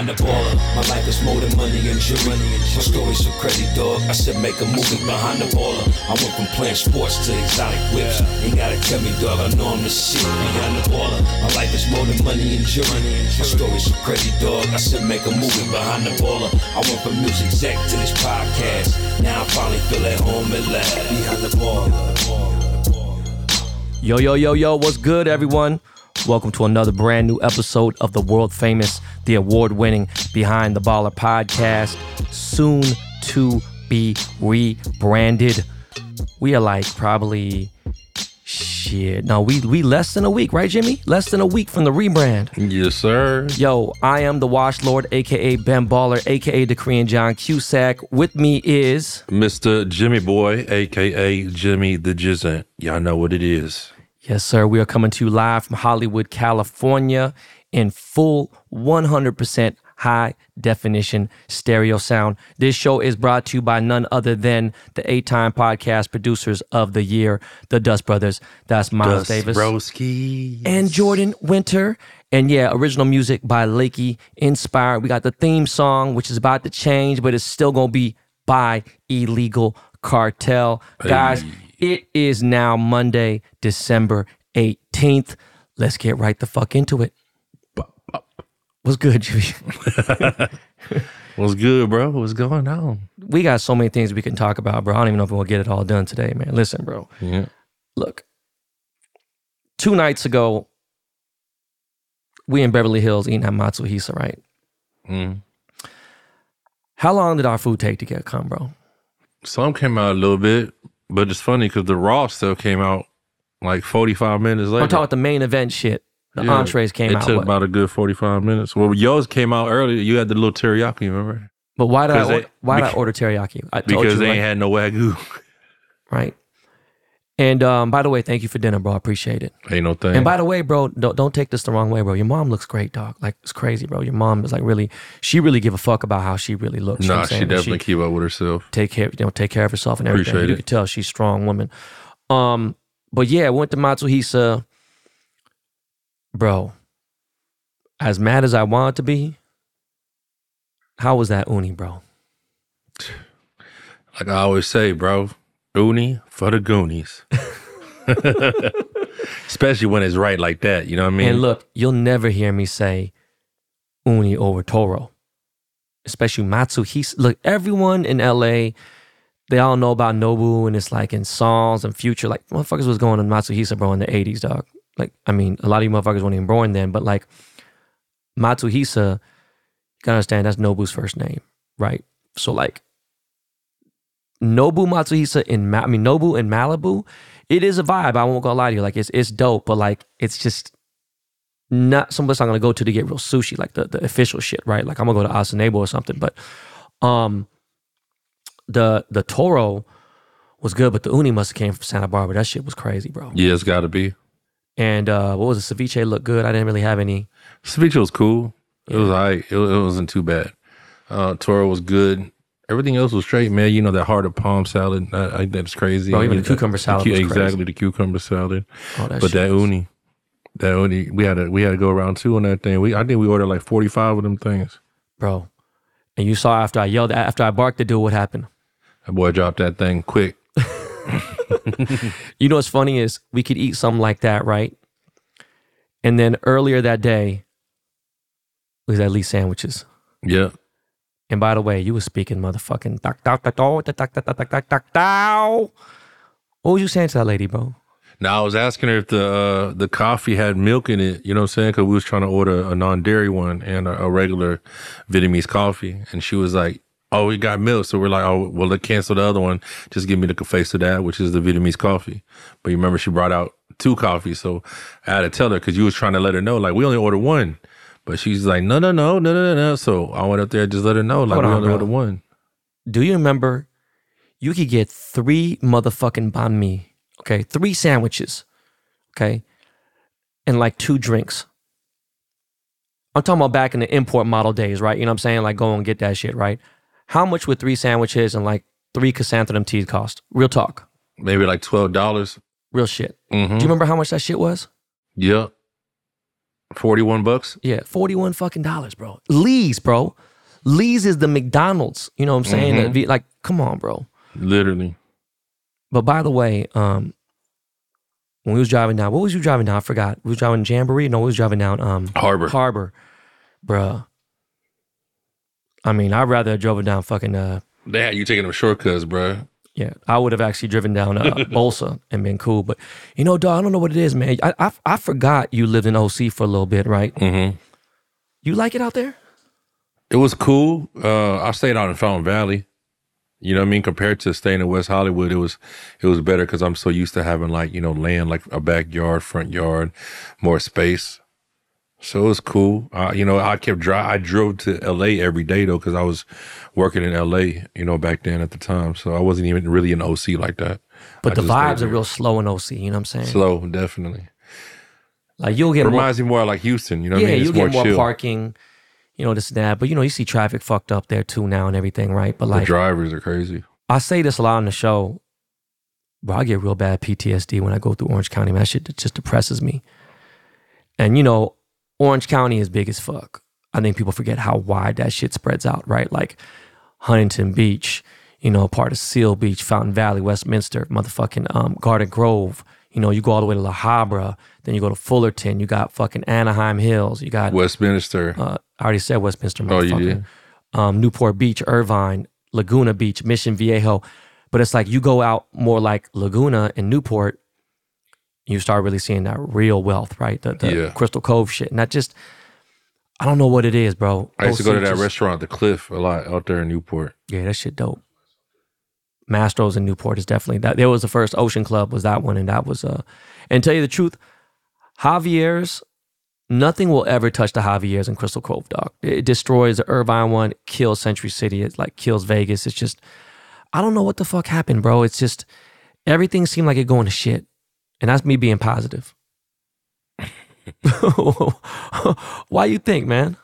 behind the baller. My life is more than money and jewelry. My story's so crazy, dog. I said make a movie behind the baller. I went from playing sports to exotic whips. Ain't gotta tell me, dog. I know I'm the shit behind the baller. My life is more than money and jewelry. My story's so crazy, dog. I said make a movie behind the baller. I went from music exec to this podcast. Now I finally feel at home at last. Behind the baller. Yo, yo, yo, yo, what's good, everyone? Welcome to another brand new episode of the world famous, the award winning Behind the Baller podcast, soon to be rebranded. We are like probably shit. No, we we less than a week, right, Jimmy? Less than a week from the rebrand. Yes, sir. Yo, I am the Wash Lord, aka Ben Baller, aka the Korean John Cusack. With me is Mr. JimmyBoi, aka Jimmy the Jizzant. Y'all know what it is. Yes, sir. We are coming to you live from Hollywood, California in full 100% high definition stereo sound. This show is brought to you by none other than the eight time podcast producers of the year, the Dust Brothers. That's Miles Davis Broski. and Jordan Winter. And yeah, original music by Lakey Inspired. We got the theme song, which is about to change, but it's still going to be by Illegal Kartel. Guys, it is now Monday, December 18th. Let's get right the fuck into it. What's good, Jimmy? What's good, bro? What's going on? we got so many things we can talk about, bro. I don't even know if we'll get it all done today, man. Listen, bro. Yeah. Look, two nights ago, we in Beverly Hills eating at Matsuhisa, right? Mm. How long did our food take to get come, bro? Some came out a little bit, but it's funny because the raw stuff came out like 45 minutes later. I'm talking about the main event shit. The Yeah. entrees came it out. It took what? about a good 45 minutes. Well, yours came out earlier. You had the little teriyaki, remember? but why did I they- order, why did I order teriyaki? I told Because they ain't had no wagyu. right. And um, by the way, thank you for dinner, bro. I appreciate it. ain't no thing. And by the way, bro, don't, don't take this the wrong way, bro. Your mom looks great, dog. Like it's crazy, bro. Your mom is like really, she really give a fuck about how she really looks. you know nah, what I'm she definitely keep up with herself. take care, you know, take care of herself and everything. Appreciate you it. can tell she's a strong woman. Um, but yeah, went to Matsuhisa, bro. As mad as I wanted to be, how was that uni, bro? Like I always say, bro, uni for the Goonies. Especially when it's right like that. You know what I mean? And look, you'll never hear me say uni over Toro, especially Matsuhisa. Look, everyone in LA, they all know about Nobu, and it's like in songs and future. Like motherfuckers was going to Matsuhisa, bro, in the '80s, dog. Like, I mean, a lot of you motherfuckers weren't even born then, but like Matsuhisa, you gotta understand that's Nobu's first name, right? So like Nobu Matsuhisa in Ma- I mean Nobu in Malibu, it is a vibe. I won't gonna lie to you. Like it's it's dope, but like it's just not some place I'm gonna go to to get real sushi, like the, the official shit, right? Like I'm gonna go to Asanebo or something. But um the the Toro was good, but the uni must have came from Santa Barbara. That shit was crazy, bro. yeah, it's got to be. And uh what was it? Ceviche looked good. I didn't really have any. Ceviche was cool. It was all right. It, it wasn't too bad. Uh, Toro was good. Everything else was straight, man. You know that heart of palm salad. I, I that's crazy. Bro, even the cucumber salad was crazy. exactly the cucumber salad. Oh, that but that was- uni, that uni, we had to we had to go around two on that thing. We I think we ordered like forty five of them things. bro. And you saw after I yelled, after I barked at dude, what happened? That boy dropped that thing quick. You know what's funny is we could eat something like that, right? And then earlier that day, we was at Lee Sandwiches. Yeah. And by the way, you was speaking motherfucking doc doc doc doc doc doc doc doc doc doc. What was you saying to that lady, bro? Now I was asking her if the uh, the coffee had milk in it. You know what I'm saying? Because we was trying to order a non dairy one and a, a regular Vietnamese coffee, and she was like, "Oh, we got milk." So we're like, "Oh, well, let's cancel the other one. Just give me the of that, which is the Vietnamese coffee." But you remember she brought out two coffees, so I had to tell her because you was trying to let her know, like we only ordered one. But she's like, "No, no, no, no, no, no, no." So I went up there and just let her know, like Hold we on, only bro. ordered one. Do you remember you could get three motherfucking banh mi, okay? Three sandwiches, okay? And like two drinks. I'm talking about back in the import model days, right? You know what I'm saying? Like go and get that shit, right? How much would three sandwiches and like three chrysanthemum teas cost? Real talk. Maybe like twelve dollars. Real shit. Mm-hmm. Do you remember how much that shit was? Yep. 41 bucks. Yeah, 41 fucking dollars, bro. Lee's, bro. Lee's is the McDonald's. You know what I'm saying? Mhm. Like, come on, bro. Literally. But by the way, um, when we was driving down, what was you driving down? I forgot. We was driving Jamboree. No, we was driving down um Harbor. Harbor, bruh. I mean, I'd rather have it down fucking uh They had you taking them shortcuts, bro. Yeah. I would have actually driven down uh, Bolsa and been cool. But you know, dog, I don't know what it is, man. I, I I forgot you lived in OC for a little bit, right? Mm-hmm. You like it out there? It was cool. Uh, I stayed out in Fountain Valley. You know what I mean? Compared to staying in West Hollywood, it was it was better because I'm so used to having like you know land, like a backyard, front yard, more space. So it was cool. Uh, you know, I kept drive. I drove to L.A. every day though because I was working in L.A. You know, back then at the time, so I wasn't even really in OC like that. But I the vibes are real slow in OC. You know what I'm saying? slow, definitely. Like you'll get It more reminds me more like Houston. You know what yeah, I mean? you get more chill. parking, you know, this and that. But you know, you see traffic fucked up there too now and everything, right? But The like drivers are crazy. I say this a lot on the show, but I get real bad PTSD when I go through Orange County. Man, that shit just depresses me. And you know, Orange County is big as fuck. I think people forget how wide that shit spreads out, right? Like Huntington Beach, you know, part of Seal Beach, Fountain Valley, Westminster, motherfucking um, Garden Grove. You know, you go all the way to La Habra, then you go to Fullerton. You got fucking Anaheim Hills. You got Westminster. uh, I already said Westminster. Oh, you did? Um, Newport Beach, Irvine, Laguna Beach, Mission Viejo. But it's like you go out more like Laguna and Newport, you start really seeing that real wealth, right? The, the Yeah. Crystal Cove shit. And that just, I don't know what it is, bro. I used to go to that just- restaurant, the Cliff, a lot out there in Newport. Yeah, that shit dope. Mastro's in Newport is definitely that. There was the first Ocean Club was that one, and that was uh. And tell you the truth, Javier's, nothing will ever touch the Javier's in Crystal Cove, dog. It destroys the Irvine one, kills Century City, it like kills Vegas. It's just, I don't know what the fuck happened, bro. It's just everything seemed like it going to shit, and that's me being positive. Why you think, man?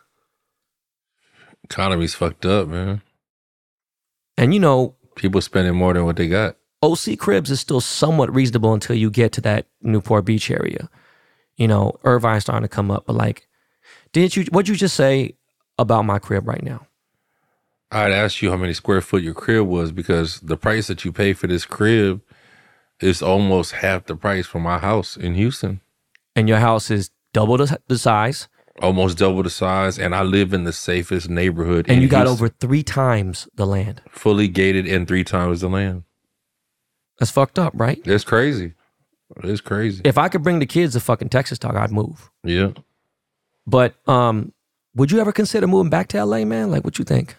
Economy's fucked up, man. And you know, People spending more than what they got. OC Cribs is still somewhat reasonable until you get to that Newport Beach area. You know, Irvine's starting to come up, but like, didn't you? What'd you just say about my crib right now? I'd ask you how many square foot your crib was because the price that you pay for this crib is almost half the price for my house in Houston. And your house is double the, the size, Almost double the size, and I live in the safest neighborhood. and you got Houston. over three times the land. fully gated and three times the land. That's fucked up, right? That's crazy. It's crazy. If I could bring the kids to fucking Texas, talk, I'd move. Yeah. But um, would you ever consider moving back to LA, man? Like, what you think?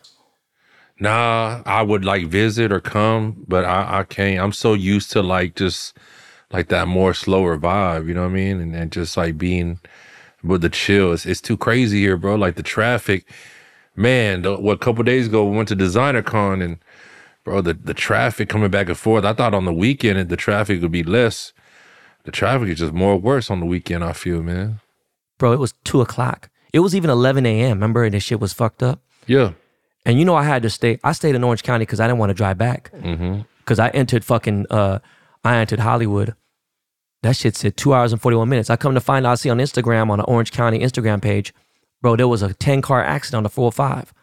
Nah, I would like visit or come, but I, I can't. I'm so used to like just like that more slower vibe, you know what I mean? And, and just like being with the chill. It's, it's too crazy here, bro. Like the traffic, man. The, what a couple days ago we went to DesignerCon and bro, the, the traffic coming back and forth. I thought on the weekend the traffic would be less. The traffic is just more worse on the weekend. I feel, man. Bro, it was two o'clock. It was even 11 a.m. Remember, and this shit was fucked up. Yeah. And you know, I had to stay. I stayed in Orange County because I didn't want to drive back. Mm-hmm. Because I entered fucking, uh, I entered Hollywood. That shit said two hours and 41 minutes. I come to find out, I see on Instagram, on the Orange County Instagram page, bro, there was a 10 car accident on the 405.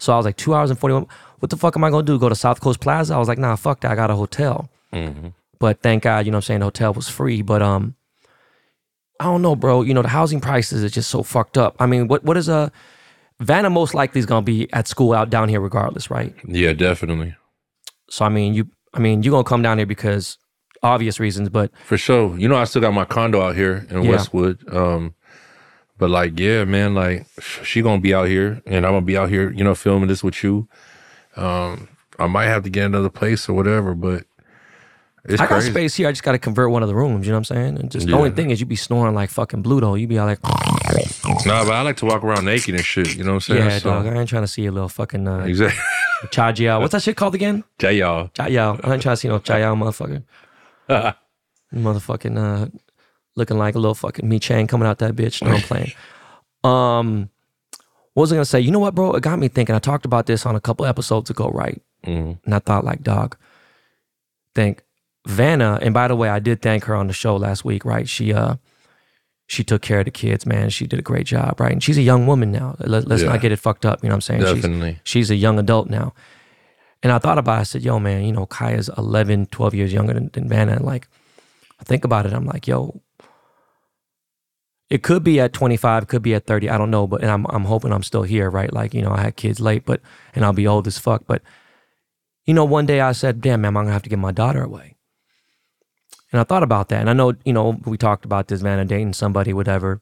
So I was like, two hours and 41. What the fuck am I going to do? Go to South Coast Plaza? I was like, nah, fuck that. I got a hotel. Mm-hmm. But thank God, you know what I'm saying? The hotel was free. But, um, I don't know, bro. You know, the housing prices are just so fucked up. I mean, what what is a, Vanna most likely is going to be at school out down here regardless, right? Yeah, definitely. So I mean, you I mean, you're gonna come down here because obvious reasons, but For sure. You know, I still got my condo out here in Yeah. Westwood. Um, but like, yeah, man, like she gonna be out here and I'm gonna be out here, you know, filming this with you. Um, I might have to get another place or whatever, but it's I got crazy. space here. I just gotta convert one of the rooms. You know what I'm saying? And just the Yeah. only thing is, you be snoring like fucking Bluto. You be all like, Nah, but I like to walk around naked and shit. You know what I'm saying? yeah, So- dog. I ain't trying to see a little fucking uh, Exactly. chajiao. What's that shit called again? Jay y'all. I ain't trying to see no chajiao, motherfucker. motherfucking uh, looking like a little fucking me Chang coming out that bitch. No, I'm playing. Um, what was I gonna say? You know what, bro? It got me thinking. I talked about this on a couple episodes ago, right? Mhm. And I thought, like, dog, think Vanna. And by the way, I did thank her on the show last week, right? She uh, she took care of the kids, man. She did a great job, right? And she's a young woman now. Let, us Yeah. not get it fucked up. You know what I'm saying? She's- Definitely. She's, a young adult now. And I thought about it. I said, yo, man, you know, Kaya's 11, 12 years younger than, than Vanna. And like, I think about it. I'm like, yo, it could be at 25, could be at 30. I don't know. But, and I'm, I'm hoping I'm still here, right? Like, you know, I had kids late, but, and I'll be old as fuck. But, you know, one day I said, damn, man, I'm going to have to give my daughter away. And I thought about that. And I know, you know, we talked about this, Vanna dating somebody, whatever.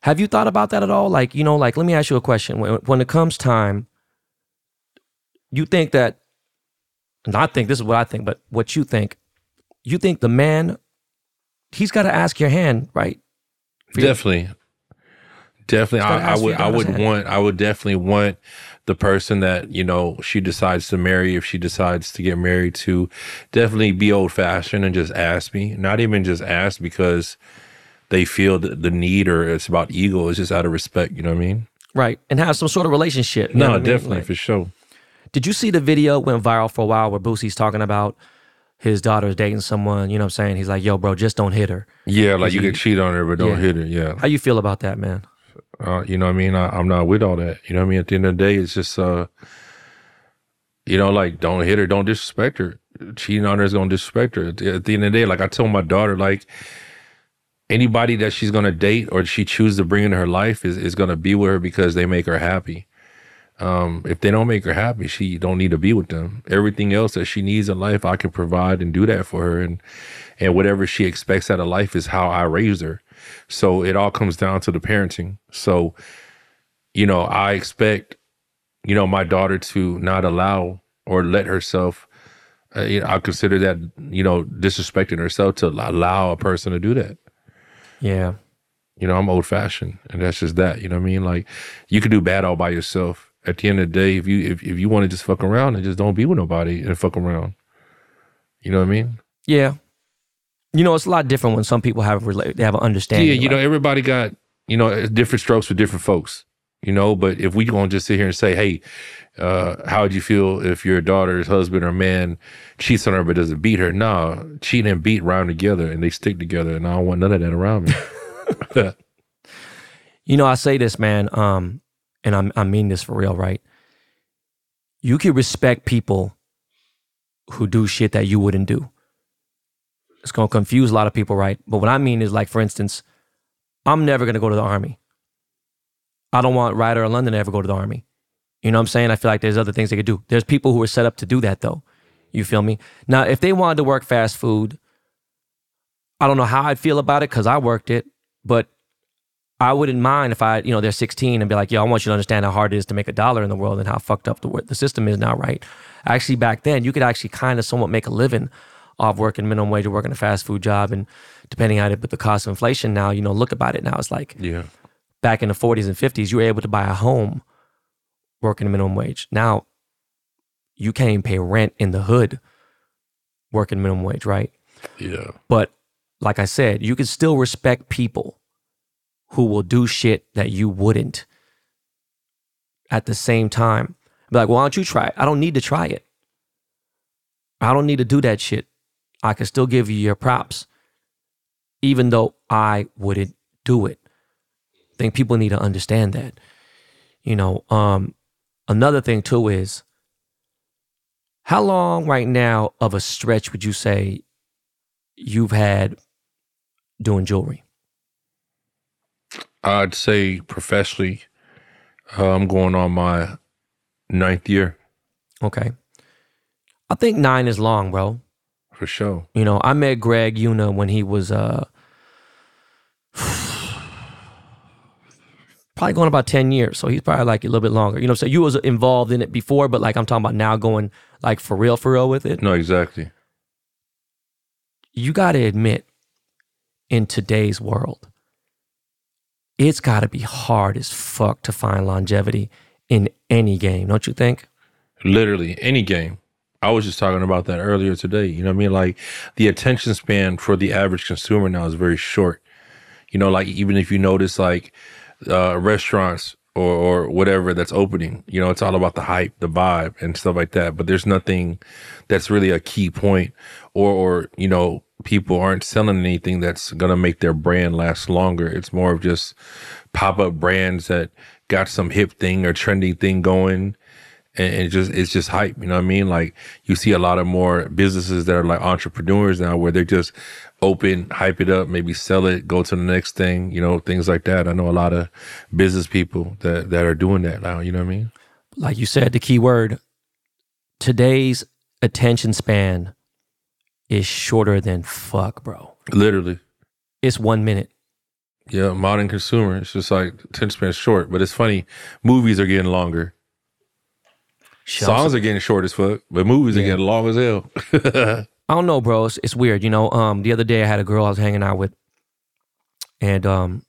Have you thought about that at all? Like, you know, like, let me ask you a question. When, when it comes time, you think that, not think, this is what I think, but what you think, you think the man, he's got to ask your hand, right? Definitely. Definitely. I, I would I would want I would definitely want the person that, you know, she decides to marry, if she decides to get married to, definitely be old fashioned and just ask me. Not even just ask because they feel the, the need or it's about ego. It's just out of respect, you know what I mean? Right. And have some sort of relationship. No, I mean? definitely Like- for sure. Did you see the video went viral for a while where Boosie's talking about his daughter's dating someone? You know what I'm saying? He's like, yo, bro, just don't hit her. Yeah, like you can cheat on her, but don't Yeah. hit her. Yeah. How you feel about that, man? Uh, you know what I mean? I, I'm not with all that. You know what I mean? At the end of the day, it's just, uh, you know, like don't hit her, don't disrespect her. Cheating on her is to disrespect her. At the, at the end of the day, like I told my daughter, like anybody that she's to date or she chooses to bring into her life is, is to be with her because they make her happy. Um, if they don't make her happy, she don't need to be with them. Everything else that she needs in life, I can provide and do that for her. And, and whatever she expects out of life is how I raised her. So it all comes down to the parenting. So, you know, I expect, you know, my daughter to not allow or let herself, uh, you know, I consider that, you know, disrespecting herself to allow a person to do that. Yeah. You know, I'm old fashioned and that's just that. You know what I mean? Like you can do bad all by yourself. At the end of the day, if you if, if you want to just fuck around and just don't be with nobody and fuck around. You know what I mean? Yeah. You know, it's a lot different when some people have they have an understanding. Yeah, you know, everybody got, you know, different strokes for different folks. You know, but if we gonna just sit here and say, hey, uh, how would you feel if your daughter's husband or man cheats on her but doesn't beat her? No, cheat and beat rhyme together and they stick together, and I don't want none of that around me. You know, I say this, man, um, and I'm, I mean this for real, right? You can respect people who do shit that you wouldn't do. It's gonna confuse a lot of people, right? But what I mean is, like, for instance, I'm never gonna go to the army. I don't want Ryder or London to ever go to the army. You know what I'm saying? I feel like there's other things they could do. There's people who are set up to do that, though. You feel me? Now, if they wanted to work fast food, I don't know how I'd feel about it because I worked it, but I wouldn't mind if I, you know, they're 16 and be like, yo, I want you to understand how hard it is to make a dollar in the world and how fucked up the, the system is now, right? Actually, back then, you could actually kind of somewhat make a living off working minimum wage or working a fast food job. And depending on it, but the cost of inflation now, you know, look about it now. It's like yeah, back in the 40s and 50s, you were able to buy a home working a minimum wage. Now, you can't even pay rent in the hood working minimum wage, right? yeah, But like I said, you can still respect people who will do shit that you wouldn't at the same time. Be like, why don't you try it? I don't need to try it. I don't need to do that shit. I can still give you your props, even though I wouldn't do it. I think people need to understand that. You know, um, another thing too is how long right now of a stretch would you say you've had doing jewelry? I'd say professionally, uh, I'm going on my ninth year Okay. I think nine is long, bro. For sure. You know, I met Greg Yuna when he was uh probably going about 10 years. So he's probably like a little bit longer. You know what I'm saying? You was involved in it before, but like I'm talking about now going like for real, for real with it. No, exactly. You gotta admit, in today's world, it's gotta be hard as fuck to find longevity in any game, don't you think? Literally any game. I was just talking about that earlier today. You know what I mean? Like the attention span for the average consumer now is very short. You know, like even if you notice like uh, restaurants or or whatever that's opening. You know, it's all about the hype, the vibe, and stuff like that. But there's nothing that's really a key point, or or you know, people aren't selling anything that's gonna make their brand last longer. It's more of just pop up brands that got some hip thing or trendy thing going. And it just it's just hype, you know what I mean? Like you see a lot of more businesses that are like entrepreneurs now where they're just open, hype it up, maybe sell it, go to the next thing, you know, things like that. I know a lot of business people that that are doing that now, you know what I mean? Like you said, the key word today's attention span is shorter than fuck, bro. Literally. It's one minute. Yeah, modern consumer. It's just like attention span is short. But it's funny, movies are getting longer. Songs are getting short as fuck, but movies are getting long as hell. I don't know, bro. It's, it's weird. You know, um, the other day I had a girl I was hanging out with, and um,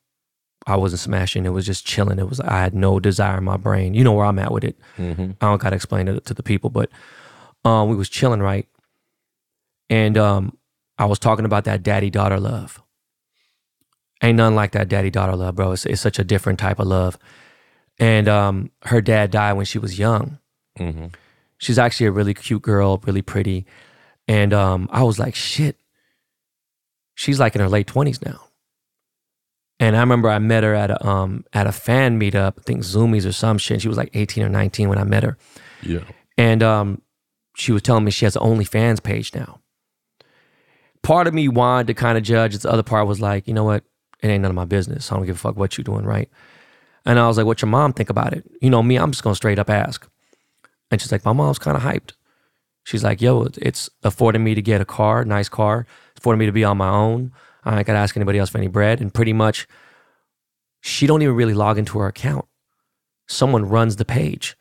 I wasn't smashing. It was just chilling. It was I had no desire in my brain. You know where I'm at with it. I don't gotta explain it to the people, but um, we was chilling, right? And um, I was talking about that daddy daughter love. Ain't nothing like that daddy daughter love, bro. It's, it's such a different type of love. And um, her dad died when she was young. Hmm She's actually a really cute girl, really pretty. And um, I was like, shit. She's like in her late twenties now. And I remember I met her at a um at a fan meetup, I think Zoomies or some shit. She was like 18 or 19 when I met her. Yeah. And um, she was telling me she has an OnlyFans page now. Part of me wanted to kind of judge. The other part was like, you know what? It ain't none of my business. I don't give a fuck what you doing, right? And I was like, what your mom think about it? You know me, I'm just gonna straight up ask. And she's like, my mom's kind of hyped. She's like, yo, it's affording me to get a car, nice car. It's affording me to be on my own. I ain't gotta ask anybody else for any bread. And pretty much, she don't even really log into her account. Someone runs the page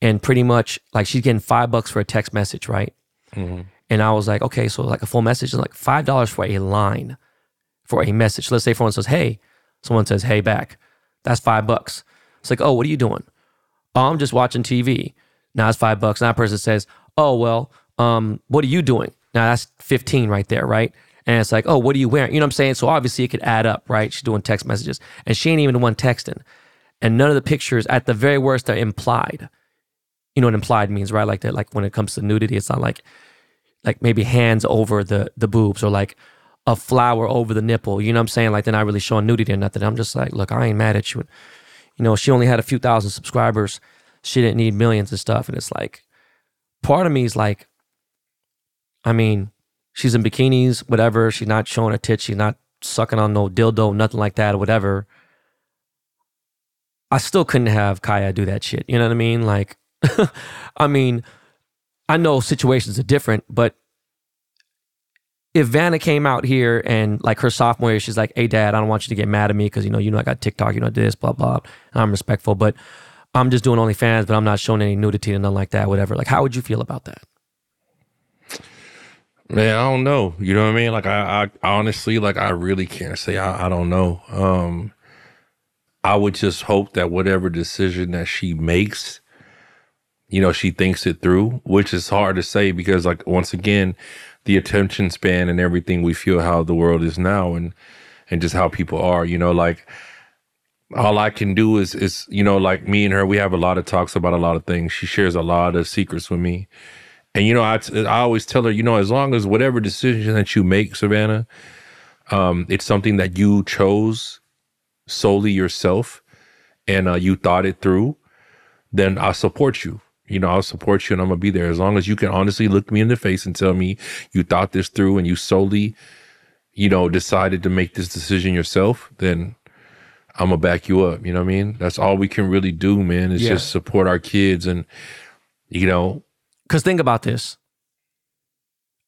and pretty much like she's getting five bucks for a text message, right? Mhm. And I was like, okay, so like a full message is like five dollars for a line for a message. Let's say someone says, hey, someone says, hey back. That's five bucks. It's like, oh, what are you doing? Oh, I'm just watching TV. Now it's five bucks. Now that person says, oh, well, um, what are you doing? Now that's 15 right there, right? And it's like, oh, what are you wearing? You know what I'm saying? So obviously it could add up, right? She's doing text messages and she ain't even the one texting. And none of the pictures, at the very worst, are implied. You know what implied means, right? Like that, like when it comes to nudity, it's not like like maybe hands over the the boobs or like a flower over the nipple. You know what I'm saying? Like they're not really showing nudity or nothing. I'm just like, look, I ain't mad at you. You know, she only had a few thousand subscribers. She didn't need millions and stuff. And it's like, part of me is like, I mean, she's in bikinis, whatever. She's not showing her tits. She's not sucking on no dildo, nothing like that, or whatever. I still couldn't have Kaya do that shit. You know what I mean? Like, I mean, I know situations are different, but if Vanna came out here and like her sophomore year, she's like, "Hey, Dad, I don't want you to get mad at me because you know, you know, I got TikTok, you know, this, blah blah." And I'm respectful, but I'm just doing OnlyFans, but I'm not showing any nudity and nothing like that, whatever. Like, how would you feel about that? Man, I don't know. You know what I mean? Like I, I honestly, like I really can't say. I, I don't know. Um, I would just hope that whatever decision that she makes, you know, she thinks it through, which is hard to say because, like, once again, the attention span and everything we feel how the world is now, and and just how people are. You know, like all I can do is is you know, like me and her, we have a lot of talks about a lot of things. She shares a lot of secrets with me. And you know, I, I always tell her, you know, as long as whatever decision that you make, Savannah, um, it's something that you chose solely yourself, and uh, you thought it through, then I'll support you. You know, I'll support you, and I'm gonna be there as long as you can honestly look me in the face and tell me you thought this through and you solely, you know, decided to make this decision yourself. Then I'm gonna back you up. You know what I mean? That's all we can really do, man. Is Yeah. just support our kids and, you know, Because think about this.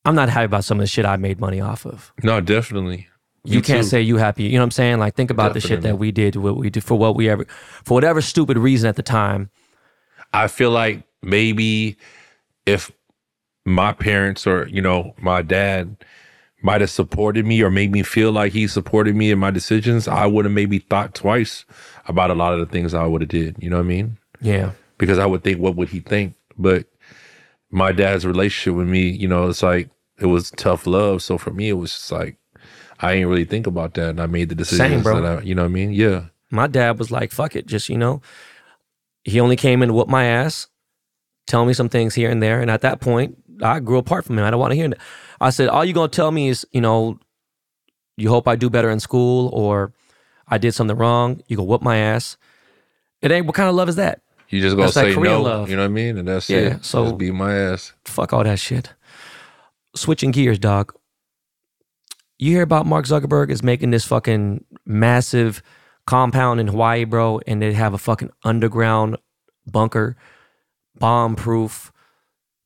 I'm not happy about some of the shit I made money off of. no, definitely. You Me can't too. say you happy. You know what I'm saying? Like think about the shit that we did, what we did for what we ever, for whatever stupid reason at the time. I feel like maybe if my parents or you know my dad might have supported me or made me feel like he supported me in my decisions, I would have maybe thought twice about a lot of the things I would have did. You know what I mean? Yeah. Because I would think, what would he think? But my dad's relationship with me, you know, it's like it was tough love. So for me, it was just like I ain't really think about that, and I made the decisions Same, bro. that I, you know what I mean? Yeah. My dad was like, fuck it, just, you know, he only came in to whoop my ass, tell me some things here and there. And at that point, I grew apart from him. I don't want to hear it. I said, all you're going to tell me is, you know, you hope I do better in school or I did something wrong. You go whoop my ass. It ain't, what kind of love is that? You just gonna That's say no. love. You know what I mean? And that's Yeah, it. so- just beat my ass. Fuck all that shit. Switching gears, dog. You hear about Mark Zuckerberg is making this fucking massive compound in Hawaii, bro, and they have a fucking underground bunker, bomb proof.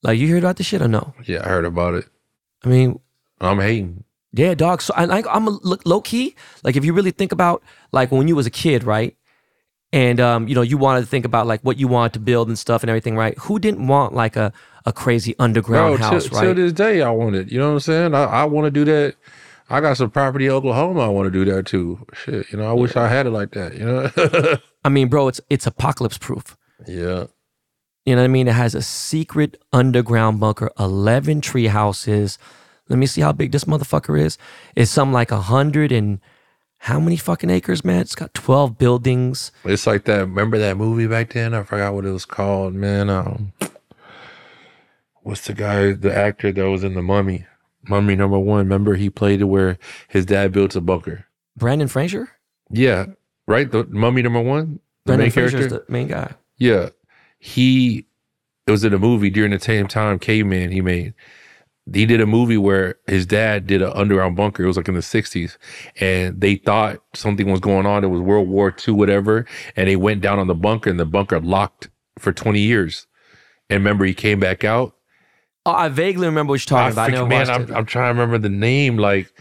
Like you heard about this shit or no? Yeah, I heard about it. I mean, I'm hating. yeah, dog. So I like I'm a, look low key. Like if you really think about like when you was a kid, right? And um, you know, you wanted to think about like what you wanted to build and stuff and everything, right? Who didn't want like a a crazy underground Bro, house, till, right? till this day, I want it. You know what I'm saying? I, I want to do that. I got some property in Oklahoma. I want to do that too. Shit, you know, I wish I had it like that. You know? I mean, bro, it's it's apocalypse proof. yeah. You know what I mean? It has a secret underground bunker, 11 tree houses. Let me see how big this motherfucker is. It's something like a hundred and how many fucking acres, man? It's got 12 buildings. It's like that. Remember that movie back then? I forgot what it was called, man. Um, what's the guy, the actor that was in the Mummy? Mummy number one. Remember he played it where his dad built a bunker. Brendan Fraser? Yeah, right. The Mummy number one, the Brendan main Fraser's character. the main guy. Yeah, he it was in a movie during the same time Caveman he made. He did a movie where his dad did an underground bunker. It was like in the '60s, and they thought something was going on. It was World War II, whatever, and they went down on the bunker, and the bunker locked for 20 years. And remember, he came back out. Oh, I vaguely remember what you're talking about. I man, I'm. I'm trying to remember the name. Like,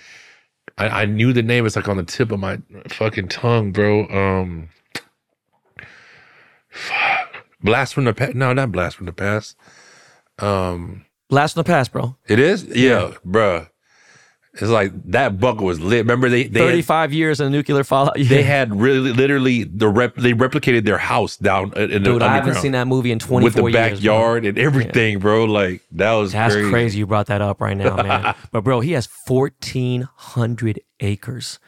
I, I knew the name. It's like on the tip of my fucking tongue, bro. Um, Blast from the past. No, not blast from the past. Um, Blast from the past, bro. it is. Yeah, bruh. It's like that bunker was lit. Remember they they had, 35 years in nuclear fallout. they had really literally the rep they replicated their house down in the Dude, I haven't seen that movie in 24 with the years. bro. backyard and everything, bro. Like that was That's crazy. crazy. You brought that up right now, man. but bro, he has 1,400 acres.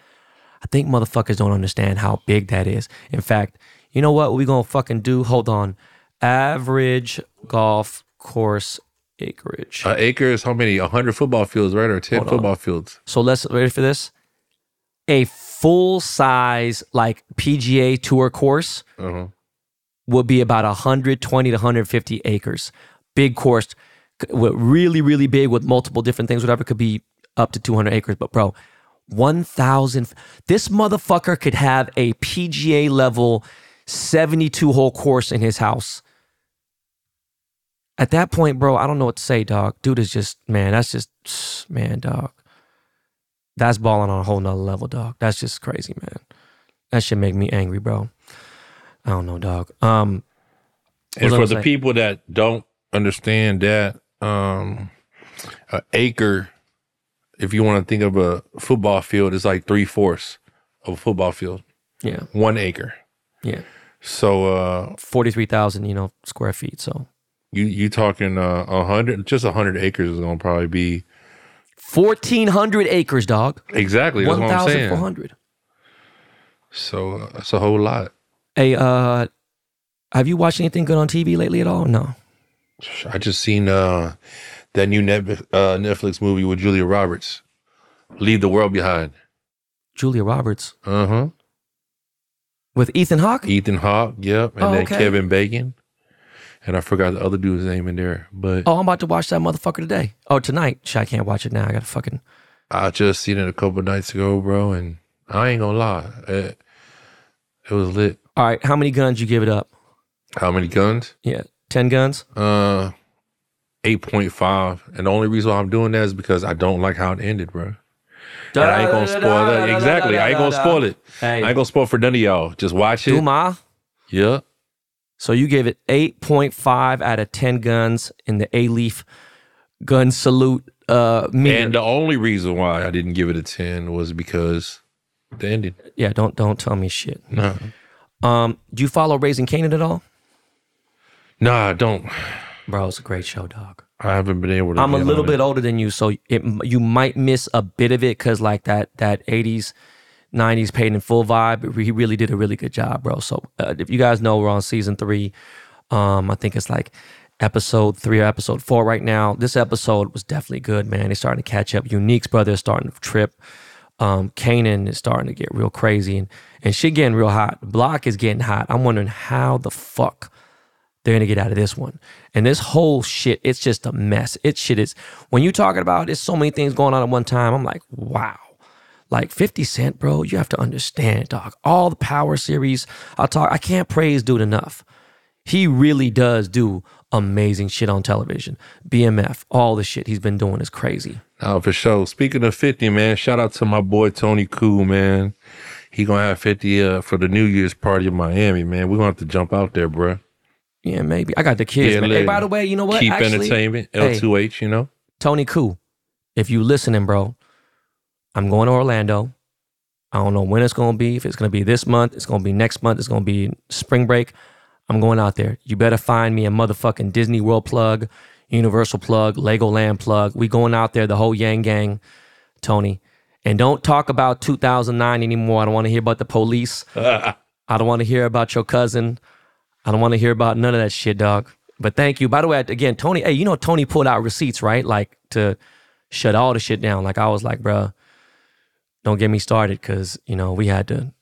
I think motherfuckers don't understand how big that is. In fact, you know what we gonna fucking do? Hold on. Average golf course acreage. An acre is how many? hundred football fields, right? Or ten Hold on. football fields. so let's ready for this. A full size like PGA tour course Uh-huh. would be about 120 to 150 acres. Big course, really, really big with multiple different things, whatever could be up to 200 acres. But bro, 1,000. This motherfucker could have a PGA level 72 hole course in his house. At that point, bro, I don't know what to say, dog. Dude is just, man, that's just, man, dog. That's balling on a whole nother level, dog. That's just crazy, man. That should make me angry, bro. I don't know, dog. Um, And for the say? people that don't understand that, um, an acre, if you want to think of a football field, is like three fourths of a football field. yeah, One acre. yeah. So uh, forty-three thousand, you know, square feet. So you you talking uh, a hundred? Just a hundred acres is gonna probably be fourteen hundred acres, dog. exactly. That's One what I'm saying. four hundred. So uh, that's a whole lot. Hey, uh, have you watched anything good on TV lately at all? No. I just seen uh, that new Net- uh, Netflix movie with Julia Roberts, Leave the World Behind. Julia Roberts Uh huh. With Ethan Hawke. Ethan Hawke, yep, and Oh, then okay. Kevin Bacon, and I forgot the other dude's name in there. But Oh, I'm about to watch that motherfucker today. Oh, tonight. Shit, I can't watch it now. I gotta fucking. I just seen it a couple nights ago, bro, and I ain't gonna lie, it, it was lit. All right, how many guns you give it up? How many guns? Yeah, ten guns. Uh, eight point five, and the only reason why I'm doing that is because I don't like how it ended, bro. And I ain't gonna spoil that. Exactly, I ain't gonna spoil it. Hey, I ain't gonna spoil for none of y'all. Just watch it. Duma. Yeah. So you gave it 8.5 out of 10 guns in the A Leaf gun salute uh meter. And the only reason why I didn't give it a ten was because the ending. yeah, don't don't tell me shit. No, Um, do you follow Raising Kanan at all? nah, I don't. Bro, it's a great show, dog. I haven't been able to. I'm a little bit it. older than you, so it you might miss a bit of it because like that that 80s 90s paid in full vibe. He really did a really good job, bro. So uh, if you guys know, we're on season three. Um, I think it's like episode three or episode four right now. This episode was definitely good, man. They're starting to catch up. Unique's brother is starting to trip. Um, Kanan is starting to get real crazy and, and shit getting real hot. Block is getting hot. I'm wondering how the fuck they're gonna get out of this one. And this whole shit, it's just a mess. It shit is when you talking about there's so many things going on at one time. I'm like, wow. Like 50 Cent, bro, you have to understand, dog. All the power series, I'll talk, I can't praise dude enough. He really does do amazing shit on television. BMF, all the shit he's been doing is crazy. Oh, for sure. Speaking of 50, man, shout out to my boy Tony Cool, man. He gonna have 50 uh, for the New Year's party in Miami, man. We're gonna have to jump out there, bro. Yeah, maybe. I got the kids, Yeah, man. Hey, by the way, you know what? Keep Actually, entertainment. L2H, you know? Tony Koo, if you listening, bro, I'm going to Orlando. I don't know when it's going to be. If it's going to be this month, it's going to be next month, it's going to be spring break. I'm going out there. You better find me a motherfucking Disney World plug, Universal plug, Legoland plug. We going out there, the whole Yang Gang, Tony. And don't talk about 2009 anymore. I don't want to hear about the police. I don't want to hear about your cousin. I don't want to hear about none of that shit, dog. But thank you. By the way, again, Tony, hey, you know Tony pulled out receipts, right? Like to shut all the shit down. Like I was like, bruh, don't get me started because, you know, we had to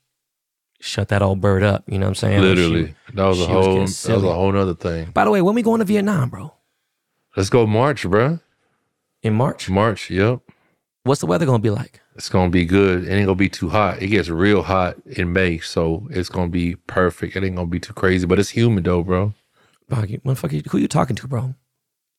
shut that old bird up. You know what I'm saying? Literally. she- that was a was whole getting that was a whole other thing. by the way, when we going to Vietnam, bro? Let's go March, bro. In March? March, yep. What's the weather going to be like? It's gonna be good. It ain't gonna be too hot. It gets real hot in May, so it's gonna be perfect. It ain't gonna be too crazy, but it's humid though, bro. Bro, you, motherfucker, who you talking to, bro?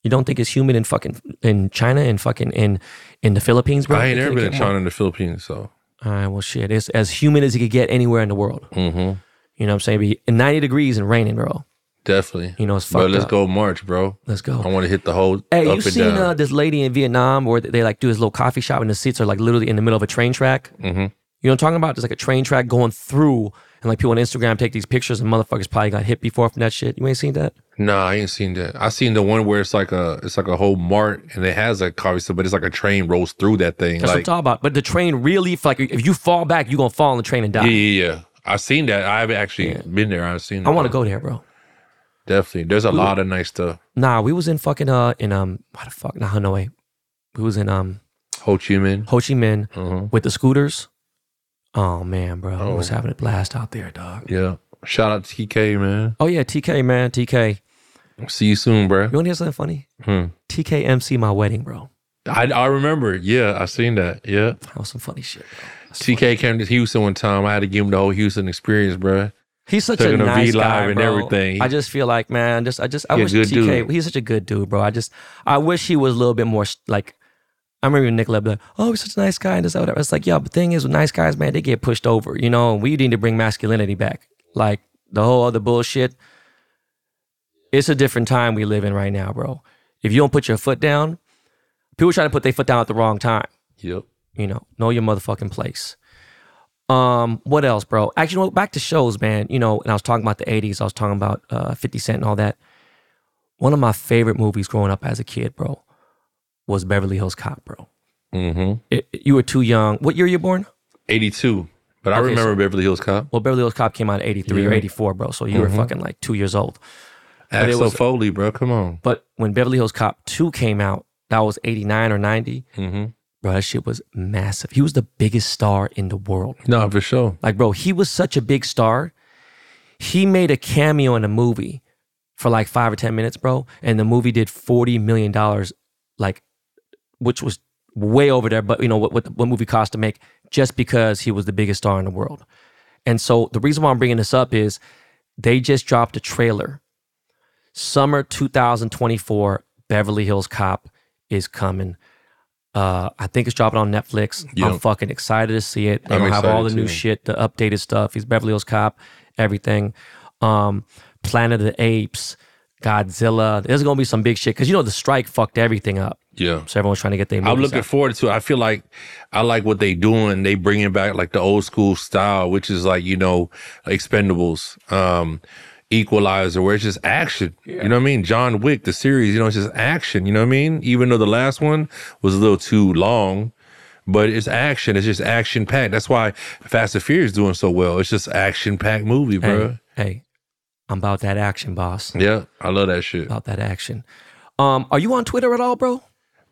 You don't think it's humid in fucking in China and fucking in in the Philippines, bro? I ain't It never been in China and the Philippines, so All right, well, shit. It's as humid as it could get anywhere in the world. mm-hmm. You know what I'm saying? Be 90 degrees and raining, bro. Definitely. You know, it's fucked But let's up. go March, bro. Let's go. I want to hit the whole Hey, up you and seen down. uh, this lady in Vietnam where they like do this little coffee shop and the seats are like literally in the middle of a train track? Mhm. You know what I'm talking about? There's like a train track going through, and like people on Instagram take these pictures, and motherfuckers probably got hit before from that shit. You ain't seen that? Nah, I ain't seen that. I seen the one where it's like a it's like a whole mart and it has a coffee shop, but it's like a train rolls through that thing. That's what I'm like talking about. But the train really, like, if you fall back, you're gonna fall on the train and die. yeah, yeah, yeah. I seen that. I haven't actually been there. I've seen. That. I want to go there, bro. Definitely. There's a lot of nice stuff. Nah, we was in fucking uh in um what the fuck? Nah, Hanoi. We was in um Ho Chi Minh. Ho Chi Minh Mhm. with the scooters. Oh man, bro, I was Oh. having a blast out there, dog. Yeah. Shout out to TK, man. Oh yeah, TK man, TK. See you soon, bro. You want to hear something funny? Hmm. TK MC my wedding, bro. I I remember. Yeah, I seen that. Yeah. That was some funny shit, TK came to Houston one time. I had to give him the whole Houston experience, bro. He's such a nice guy, and bro. everything. I just feel like, man, just I just I He wish TK. dude. He's such a good dude, bro. I just I wish he was a little bit more like. I remember Nick Leb like, oh, he's such a nice guy and this whatever. It's like, yeah, but the thing is, with nice guys, man, they get pushed over. You know, we need to bring masculinity back. Like the whole other bullshit. It's a different time we live in right now, bro. If you don't put your foot down, people try to put their foot down at the wrong time. Yep. You know, know your motherfucking place. Um, what else, bro? Actually, back to shows, man. You know, and I was talking about the '80s. I was talking about uh, 50 Cent and all that. One of my favorite movies growing up as a kid, bro, was Beverly Hills Cop, bro. Mm-hmm. It, you were too young. What year you born? 82. But I remember so- Beverly Hills Cop. Well, Beverly Hills Cop came out in '83 or Yeah. Mm-hmm. '84, bro. So you were fucking like two years old. but it Axel was- Foley, bro. Come on. But when Beverly Hills Cop 2 came out, that was 89 or 90. Mm-hmm. Bro, that shit was massive. He was the biggest star in the world. No, for sure. Like, bro, he was such a big star. He made a cameo in a movie for like five or 10 minutes, bro. And the movie did $40 million, like, which was way over there. But, you know, what, what, what movie cost to make just because he was the biggest star in the world. And so the reason why I'm bringing this up is they just dropped a trailer. Summer 2024, Beverly Hills Cop is coming. Uh, I think it's dropping on Netflix. Yeah. I'm fucking excited to see it. They're I'm gonna have all the new too. shit, the updated stuff. He's Beverly Hills Cop, everything. Um, Planet of the Apes, Godzilla. There's gonna be some big shit because you know the strike fucked everything up. Yeah. So everyone's trying to get their. I'm looking out. forward to it. I feel like I like what they're doing. They bringing back like the old school style, which is like, you know, Expendables, um, Equalizer, where it's just action. You know what I mean? John Wick, the series, you know, it's just action. You know what I mean? Even though the last one was a little too long, but it's action. It's just action packed. That's why Fast and Furious is doing so well. It's just action packed movie, bro. Hey, hey, I'm about that action, boss. Yeah, I love that shit, About that action. Um, are you on Twitter at all, bro?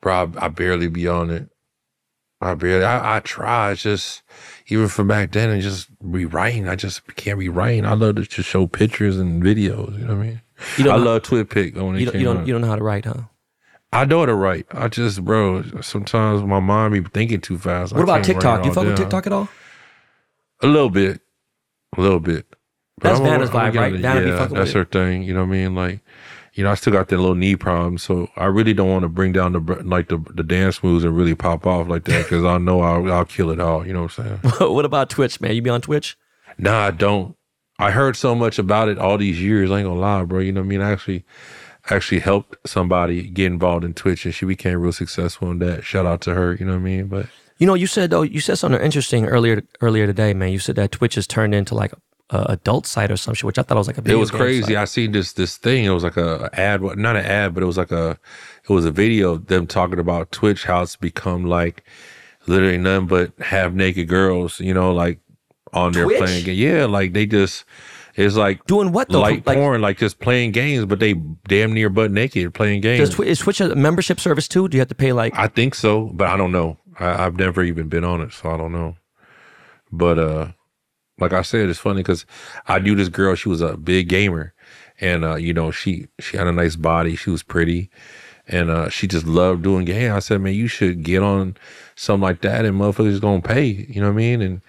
bro. I, I barely be on it. I barely. I, I try. It's just even from back then, and just rewriting. I just can't rewriting. I love to just show pictures and videos. You know what I mean? You don't I love TwitPic when it You don't, came you don't, out. you don't know how to write, huh? I know how to write. I just, bro. Sometimes my mind be thinking too fast. I What about can't write TikTok? it You fuck with down. TikTok at all? A little bit, a little bit. But That's I'm- Vanna's I'm vibe, right? it. Vanna be yeah, fucking that's with her thing. You know what I mean? Like, you know, I still got that little knee problem, so I really don't want to bring down the like the the dance moves and really pop off like that because I know I'll I'll kill it all. You know what I'm saying? what about Twitch, man? You be on Twitch? nah, I don't. I heard so much about it all these years. I ain't gonna lie, bro. You know what I mean? I actually actually helped somebody get involved in Twitch, and she became real successful in that. Shout out to her. You know what I mean? But You know, you said though, you said something interesting earlier earlier today, man. You said that Twitch has turned into like a adult site or some shit, which I thought was like a It was game crazy. site. I seen this this thing. It was like a, ad, not an ad, but it was like a it was a video of them talking about Twitch, how it's become like literally nothing but half naked girls, you know, like on there Twitch? playing. ga- Yeah, like they just it's like Doing what though? light like, porn, like just playing games, but they damn near butt naked playing games. does is Twitch a membership service too? Do you have to pay like? I think so, but I don't know. I, I've never even been on it, so I don't know. But uh, like I said, it's funny because I knew this girl. She was a big gamer, and uh, you know, she she had a nice body. She was pretty, and uh, she just loved doing games. I said, man, you should get on something like that, and motherfuckers gonna pay. You know what I mean? And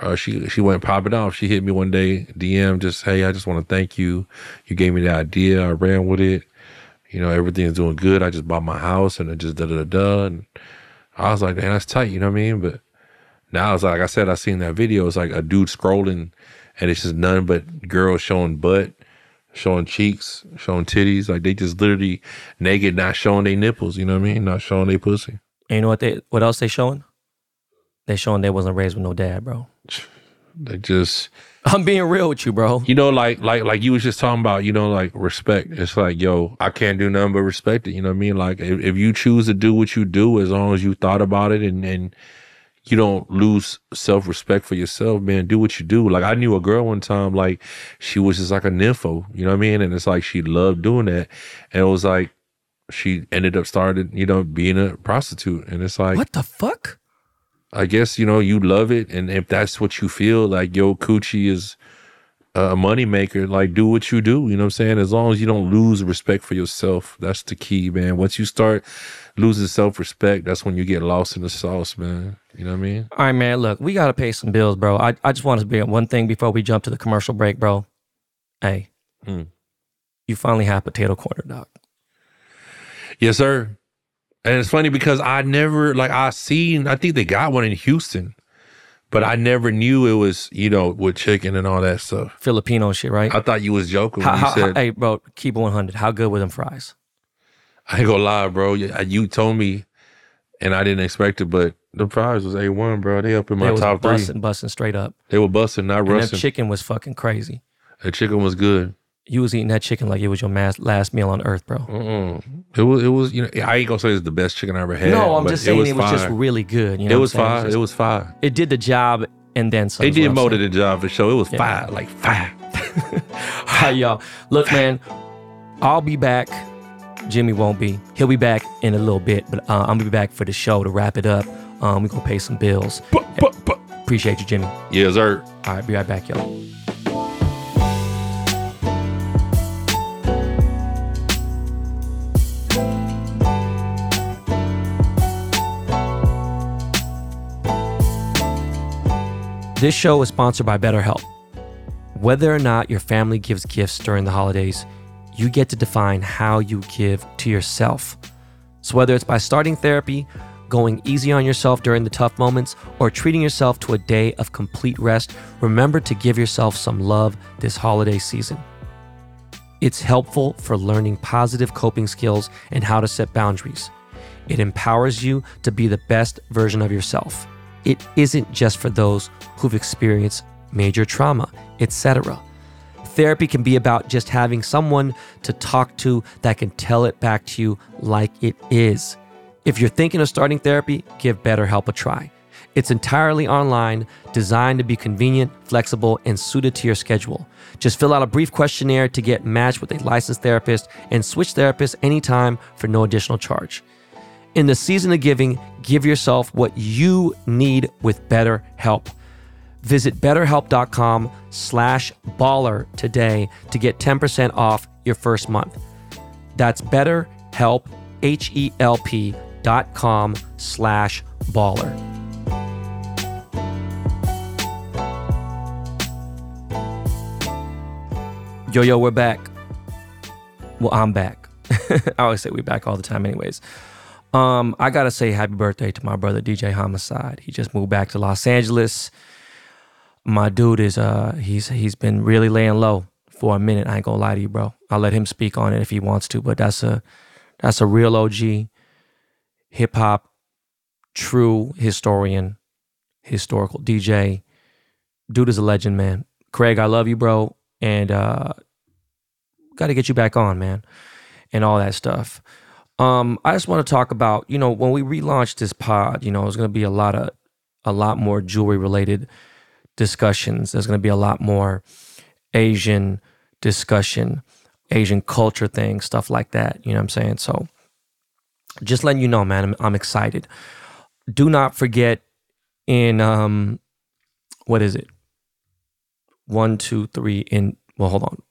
uh, she she went popping off. She hit me one day, DM, just hey, I just want to thank you. You gave me the idea. I ran with it. You know, everything's doing good. I just bought my house, and it just da da da da. And I was like, man, that's tight. You know what I mean? But now it's like, I said, I seen that video. It's like a dude scrolling, and it's just none but girls showing butt, showing cheeks, showing titties. Like they just literally naked, not showing their nipples. You know what I mean? Not showing their pussy. And you know what they? What else they showing? They showing they wasn't raised with no dad, bro. They just, I'm being real with you, bro. you know, like like like you was just talking about. You know, like respect. It's like, yo, I can't do nothing but respect it. You know what I mean? Like if, if you choose to do what you do, as long as you thought about it and and you don't lose self respect for yourself, man. Do what you do. Like I knew a girl one time, like she was just like a nympho, you know what I mean? And it's like she loved doing that. And it was like she ended up started, you know, being a prostitute. And it's like What the fuck? I guess, you know, you love it. And if that's what you feel, like yo, coochie is a moneymaker, like do what you do. You know what I'm saying? As long as you don't lose respect for yourself, that's the key, man. Once you start losing self respect, that's when you get lost in the sauce, man. You know what I mean? All right, man. Look, we gotta pay some bills, bro. I, I just want to be one thing before we jump to the commercial break, bro. Hey, Hmm. you finally have potato corner, dog. Yes, sir. And it's funny because I never like I seen I think they got one in Houston, but I never knew it was, you know, with chicken and all that stuff. Filipino shit, right? I thought you was joking How, when you how, said hey, bro, keep it 100. How good were them fries? I ain't gonna lie, bro. You, you told me and I didn't expect it, but the fries was A1, bro. They up in my They was top three. busting, busting straight up. They were busting, not And that chicken was fucking crazy. the chicken was good. You was eating that chicken like it was your mas- last meal on earth, bro. Mm-mm. It was, it was, you know, I ain't gonna say it's the best chicken I ever had. no, I'm just saying it was, just really good. You know it was fire. It was fire. It did the job and then some. It did more than the job for sure. It was Yeah. fire, like fire. Hi, y'all. Look, man, I'll be back. Jimmy won't be. He'll be back in a little bit, but uh, I'm gonna be back for the show to wrap it up. Um, we're gonna pay some bills. Appreciate you, Jimmy. Yeah, sir. All right, be right back, y'all. This show is sponsored by BetterHelp. Whether or not your family gives gifts during the holidays, you get to define how you give to yourself. So, whether it's by starting therapy, going easy on yourself during the tough moments, or treating yourself to a day of complete rest, remember to give yourself some love this holiday season. It's helpful for learning positive coping skills and how to set boundaries. It empowers you to be the best version of yourself. It isn't just for those who've experienced major trauma, etc. Therapy can be about just having someone to talk to that can tell it back to you like it is. If you're thinking of starting therapy, give BetterHelp a try. It's entirely online, designed to be convenient, flexible, and suited to your schedule. Just fill out a brief questionnaire to get matched with a licensed therapist and switch therapists anytime for no additional charge. In the season of giving, give yourself what you need with BetterHelp. Visit betterhelp.com slash baller today to get 10% off your first month. That's betterhelp, H-E-L-P dot com slash baller. Yo, yo, we're back. Well, I'm back. I always say we're back all the time, anyways. Um, I gotta say happy birthday to my brother DJ Homicide. He just moved back to Los Angeles. My dude is uh he's he's been really laying low for a minute. I ain't gonna lie to you, bro. I'll let him speak on it if he wants to, but that's a that's a real OG hip hop true historian, historical DJ. Dude is a legend, man. Craig, I love you, bro and uh, got to get you back on, man, and all that stuff. Um, I just want to talk about, you know, when we relaunched this pod, you know, there's going to be a lot of, a lot more jewelry related discussions. There's going to be a lot more Asian discussion, Asian culture things, stuff like that. You know what I'm saying? So, just letting you know, man, I'm, I'm excited. Do not forget in um, what is it? one, two, three, in, well, hold on.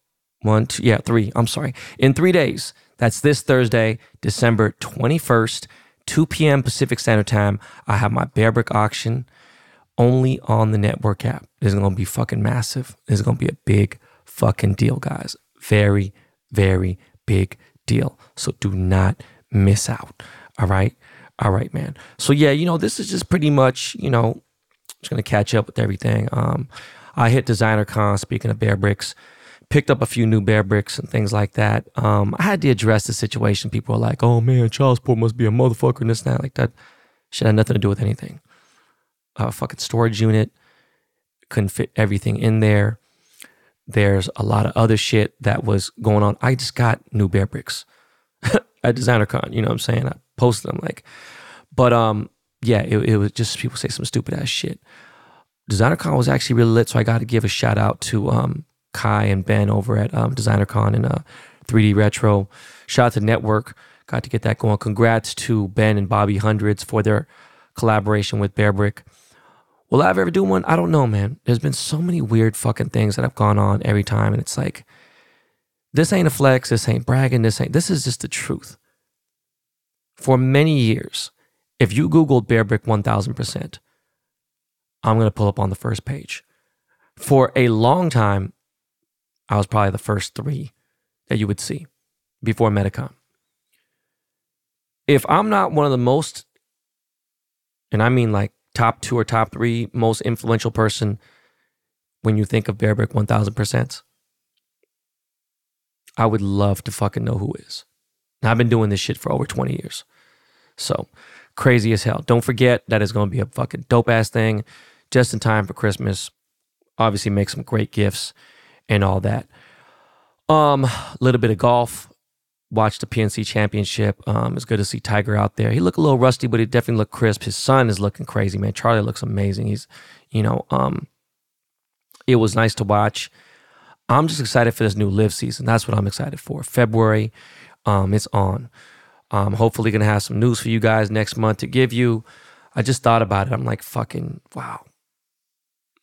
One, two, yeah, three. I'm sorry. In three days. That's this Thursday, December 21st, 2 p.m. Pacific Standard Time. I have my Bearbrick auction only on the NTWRK app. This is going to be fucking massive. This is going to be a big fucking deal, guys. Very, very big deal. So do not miss out. All right. All right, man. So yeah, you know, this is just pretty much, you know, just gonna catch up with everything. Um, I hit DesignerCon, speaking of Bearbricks, picked up a few new bear bricks and things like that. Um, I had to address the situation. People are like, oh man, Charles Port must be a motherfucker and this and that. Like that shit had nothing to do with anything. A fucking storage unit couldn't fit everything in there. There's a lot of other shit that was going on. I just got new bear bricks at DesignerCon. You know what I'm saying? I posted them like, but um, yeah, it, it was just people say some stupid ass shit. DesignerCon was actually really lit, so I got to give a shout out to um, Kai and Ben over at um, DesignerCon and uh, 3D Retro. Shout out to NTWRK, got to get that going. Congrats to Ben and Bobby Hundreds for their collaboration with Bearbrick. Will I ever do one? I don't know, man. There's been so many weird fucking things that have gone on every time, and it's like, this ain't a flex, this ain't bragging, this ain't, this is just the truth. For many years, if you Googled Bearbrick 1000%, I'm going to pull up on the first page. For a long time, I was probably the first three that you would see before Medicom. If I'm not one of the most, and I mean like top two or top three most influential person when you think of Bearbrick 1000%, I would love to fucking know who is. And I've been doing this shit for over 20 years. So crazy as hell. Don't forget that is going to be a fucking dope ass thing just in time for Christmas. Obviously, make some great gifts and all that. Um, a little bit of golf. Watched the PNC Championship. Um, it's good to see Tiger out there. He looked a little rusty, but he definitely looked crisp. His son is looking crazy, man. Charlie looks amazing. He's, you know, um, it was nice to watch. I'm just excited for this new LIV season. That's what I'm excited for. February, um, it's on. Um, hopefully, gonna have some news for you guys next month to give you. I just thought about it. I'm like, fucking wow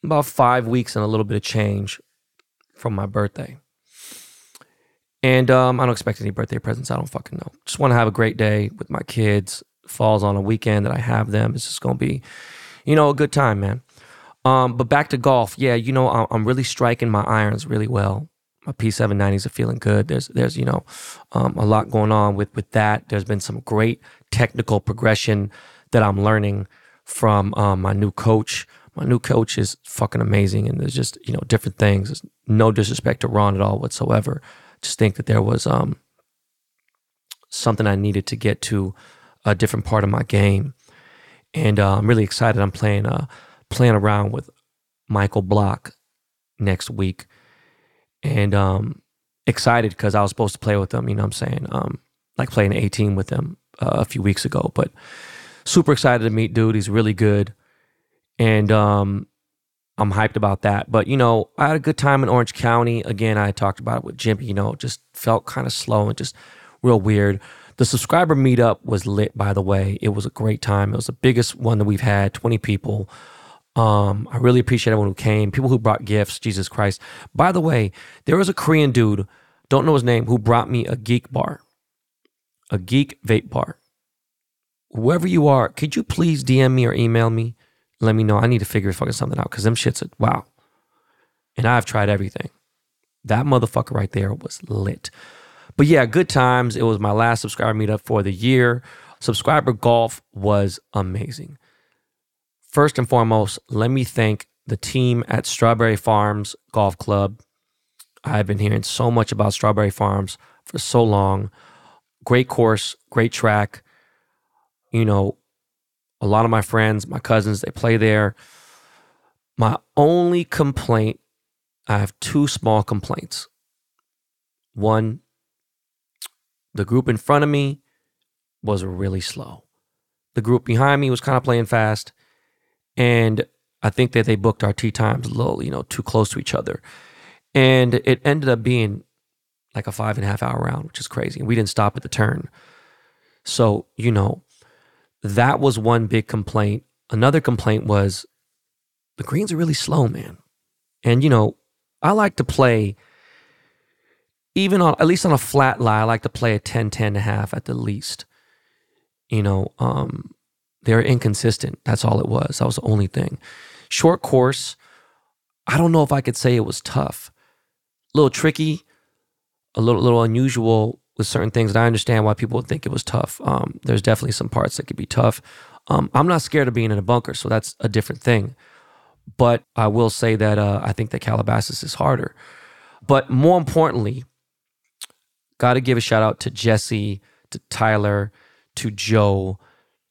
about five weeks and a little bit of change from my birthday. And um, I don't expect any birthday presents. I don't fucking know. Just want to have a great day with my kids. Falls on a weekend that I have them. It's just gonna be, you know, a good time, man. Um, but back to golf. Yeah, you know, I'm really striking my irons really well. My P790s are feeling good. There's, there's, you know, um, a lot going on with with that. There's been some great technical progression that I'm learning from um, my new coach my new coach is fucking amazing, and there's just you know different things. There's no disrespect to Ron at all whatsoever. Just think that there was um something I needed to get to a different part of my game, and uh, I'm really excited. I'm playing uh playing around with Michael Block next week, and um excited because I was supposed to play with them. You know what I'm saying? Um, like playing 18 with them uh, a few weeks ago. But super excited to meet dude. He's really good, and um, I'm hyped about that. But you know, I had a good time in Orange County. Again, I talked about it with Jimmy. You know, just felt kind of slow and just real weird. The subscriber meetup was lit, by the way. It was a great time. It was the biggest one that we've had, 20 people. Um, I really appreciate everyone who came, people who brought gifts, Jesus Christ. By the way, there was a Korean dude, don't know his name, who brought me a geek bar, a geek vape bar. Whoever you are, could you please DM me or email me? Let me know. I need to figure fucking something out because them shits are wow. And I've tried everything. That motherfucker right there was lit. But yeah, good times. It was my last subscriber meetup for the year. Subscriber golf was amazing. First and foremost, let me thank the team at Strawberry Farms Golf Club. I've been hearing so much about Strawberry Farms for so long. Great course, great track. You know, a lot of my friends, my cousins, they play there. My only complaint, I have two small complaints. One, the group in front of me was really slow. The group behind me was kind of playing fast. And I think that they booked our tee times a little, you know, too close to each other. And it ended up being like a five and a half hour round, which is crazy. And we didn't stop at the turn. So, you know, that was one big complaint. Another complaint was the greens are really slow, man. And, you know, I like to play even on at least on a flat lie, I like to play a 10, 10 and a half at the least. You know, um, they're inconsistent. That's all it was. That was the only thing. Short course, I don't know if I could say it was tough. A little tricky, a little little unusual with certain things. And I understand why people would think it was tough. Um, there's definitely some parts that could be tough. Um, I'm not scared of being in a bunker, so that's a different thing. But I will say that uh, I think that Calabasas is harder. But more importantly, Got to give a shout out to Jesse, to Tyler, to Joe.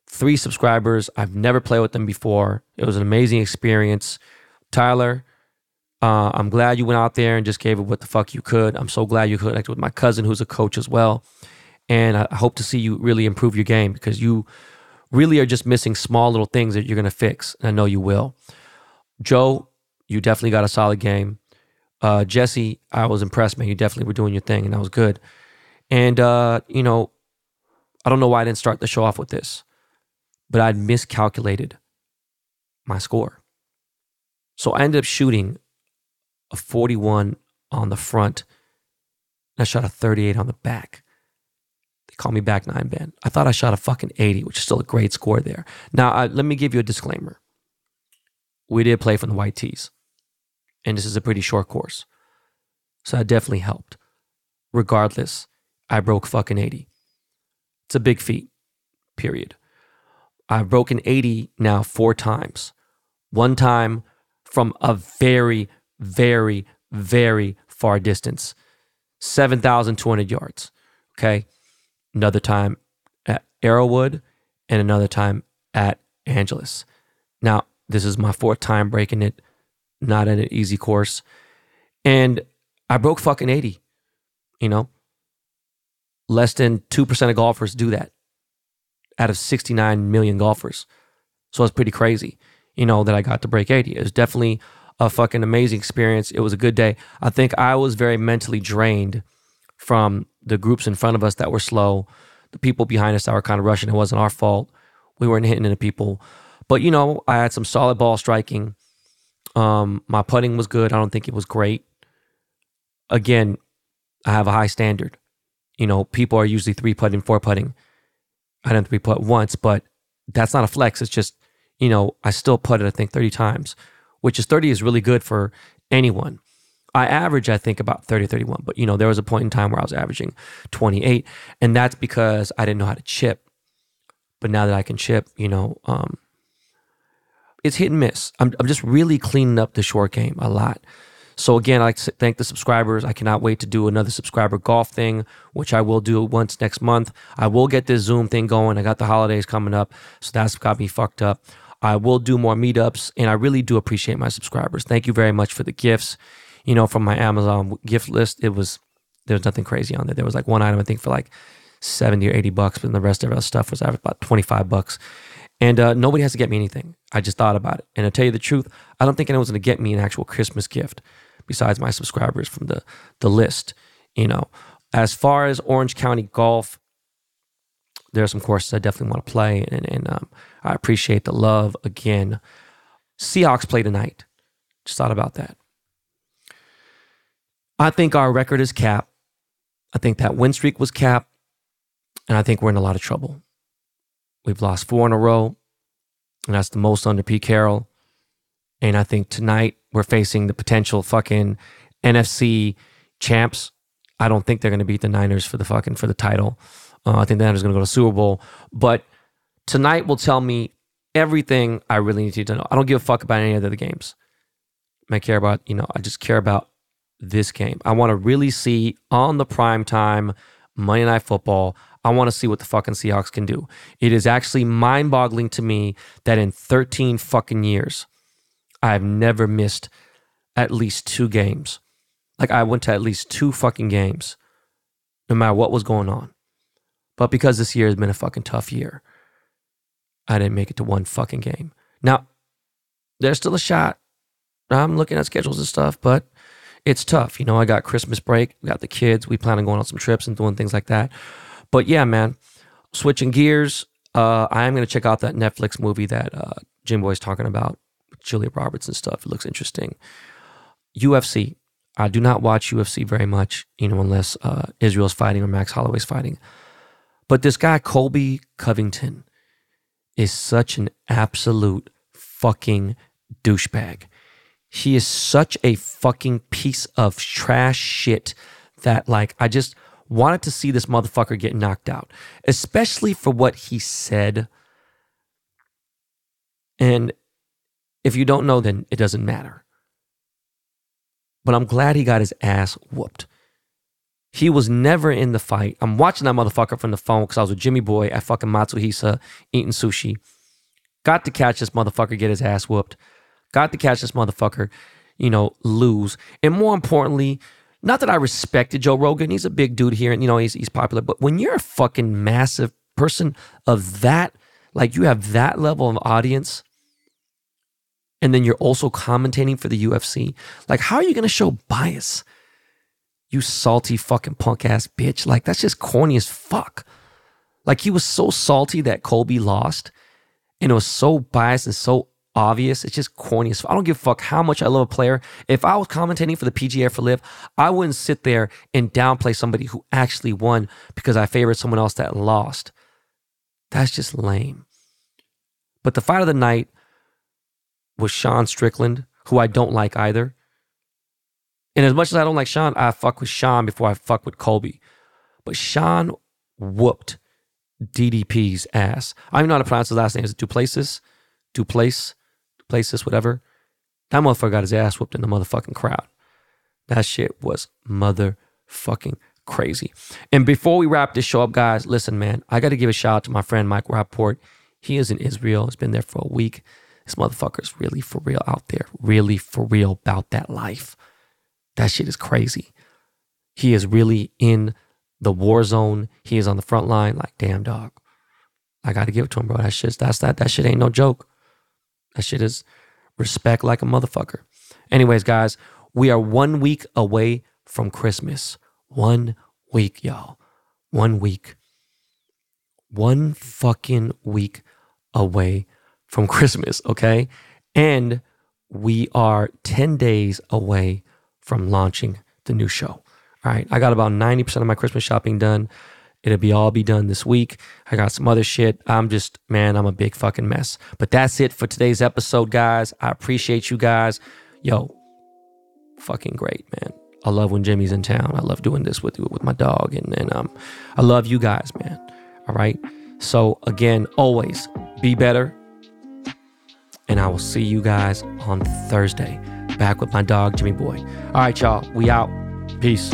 Three subscribers. I've never played with them before. It was an amazing experience. Tyler, uh, I'm glad you went out there and just gave it what the fuck you could. I'm so glad you connected with my cousin, who's a coach as well. And I hope to see you really improve your game because you really are just missing small little things that you're going to fix. And I know you will. Joe, you definitely got a solid game. Uh, Jesse, I was impressed, man. You definitely were doing your thing, and that was good. And uh, you know, I don't know why I didn't start the show off with this, but I'd miscalculated my score. So I ended up shooting a 41 on the front, and I shot a 38 on the back. They call me back nine band. I thought I shot a fucking 80, which is still a great score there. Now, I, let me give you a disclaimer. We did play from the white tees and this is a pretty short course. So that definitely helped. Regardless, I broke fucking 80. It's a big feat, period. I've broken 80 now four times. One time from a very, very, very far distance, 7,200 yards. Okay. Another time at Arrowood and another time at Angeles. Now, this is my fourth time breaking it not an easy course. And I broke fucking 80, you know? Less than 2% of golfers do that out of 69 million golfers. So it's pretty crazy, you know, that I got to break 80. It was definitely a fucking amazing experience. It was a good day. I think I was very mentally drained from the groups in front of us that were slow, the people behind us that were kind of rushing. It wasn't our fault. We weren't hitting into people. But, you know, I had some solid ball striking. Um, my putting was good. I don't think it was great. Again, I have a high standard. You know, people are usually three putting, four putting. I didn't three putt once, but that's not a flex. It's just, you know, I still putted, I think, 30 times, which is 30 is really good for anyone. I average, I think, about 30, 31. But, you know, there was a point in time where I was averaging 28. And that's because I didn't know how to chip. But now that I can chip, you know, um, it's hit and miss. I'm, I'm just really cleaning up the short game a lot. So again, I like to thank the subscribers. I cannot wait to do another subscriber golf thing, which I will do once next month. I will get this Zoom thing going. I got the holidays coming up, so that's got me fucked up. I will do more meetups, and I really do appreciate my subscribers. Thank you very much for the gifts. You know, from my Amazon gift list, it was there was nothing crazy on there. There was like one item I think for like 70 or 80 bucks, but the rest of our stuff was about 25 bucks. And uh, nobody has to get me anything. I just thought about it. And to tell you the truth, I don't think anyone's going to get me an actual Christmas gift besides my subscribers from the, the list. You know, as far as Orange County golf, there are some courses I definitely want to play. And, and um, I appreciate the love again. Seahawks play tonight. Just thought about that. I think our record is capped. I think that win streak was capped. And I think we're in a lot of trouble. We've lost four in a row, and that's the most under Pete Carroll. And I think tonight we're facing the potential fucking NFC champs. I don't think they're going to beat the Niners for the fucking for the title. Uh, I think the Niners going to go to Super Bowl. But tonight will tell me everything I really need to know. I don't give a fuck about any of the other games. I care about, you know, I just care about this game. I want to really see on the prime time Monday Night Football. I want to see what the fucking Seahawks can do. It is actually mind boggling to me that in 13 fucking years, I've never missed at least two games. Like I went to at least two fucking games, no matter what was going on. But because this year has been a fucking tough year, I didn't make it to one fucking game. Now, there's still a shot. I'm looking at schedules and stuff, but it's tough. You know, I got Christmas break, got the kids, we plan on going on some trips and doing things like that. But yeah, man, switching gears, uh, I am going to check out that Netflix movie that uh, Jim Boy's talking about, Julia Roberts and stuff. It looks interesting. UFC. I do not watch UFC very much, you know, unless uh, Israel's fighting or Max Holloway's fighting. But this guy, Colby Covington, is such an absolute fucking douchebag. He is such a fucking piece of trash shit that, like, I just wanted to see this motherfucker get knocked out, especially for what he said. And if you don't know, then it doesn't matter. But I'm glad he got his ass whooped. He was never in the fight. I'm watching that motherfucker from the phone because I was with JimmyBoi at fucking Matsuhisa eating sushi. Got to catch this motherfucker get his ass whooped. Got to catch this motherfucker, you know, lose. And more importantly, not that I respected Joe Rogan. He's a big dude here and, you know, he's, he's popular. But when you're a fucking massive person of that, like you have that level of audience, and then you're also commentating for the UFC, like how are you going to show bias? You salty fucking punk ass bitch. Like that's just corny as fuck. Like he was so salty that Colby lost and it was so biased and so obvious. It's just corny as I don't give a fuck how much I love a player. If I was commentating for the PGA for LIV, I wouldn't sit there and downplay somebody who actually won because I favored someone else that lost. That's just lame. But the fight of the night was Sean Strickland, who I don't like either. And as much as I don't like Sean, I fuck with Sean before I fuck with Colby. But Sean whooped DDP's ass. I don't even know how to pronounce his last name. Is it Duplessis? Duplace? Places, whatever. That motherfucker got his ass whooped in the motherfucking crowd. That shit was motherfucking crazy. And before we wrap this show up, guys, listen, man, I got to give a shout out to my friend Mike Rapport. He is in Israel. He's been there for a week. This motherfucker's really for real out there, really for real about that life. That shit is crazy. He is really in the war zone. He is on the front line. Like, damn dog. I got to give it to him, bro. That shit, that's that. That shit ain't no joke. That shit is respect like a motherfucker. Anyways, guys, we are one week away from Christmas. One week, y'all. One week. One fucking week away from Christmas, okay? And we are 10 days away from launching the new show. All right, I got about 90% of my Christmas shopping done. It'll be all be done this week. I got some other shit. I'm just, man, I'm a big fucking mess. But that's it for today's episode, guys. I appreciate you guys. Yo, fucking great, man. I love when Jimmy's in town. I love doing this with you with my dog, and and um, I love you guys, man. All right. So again, always be better, and I will see you guys on Thursday. Back with my dog, JimmyBoi. All right, y'all. We out. Peace.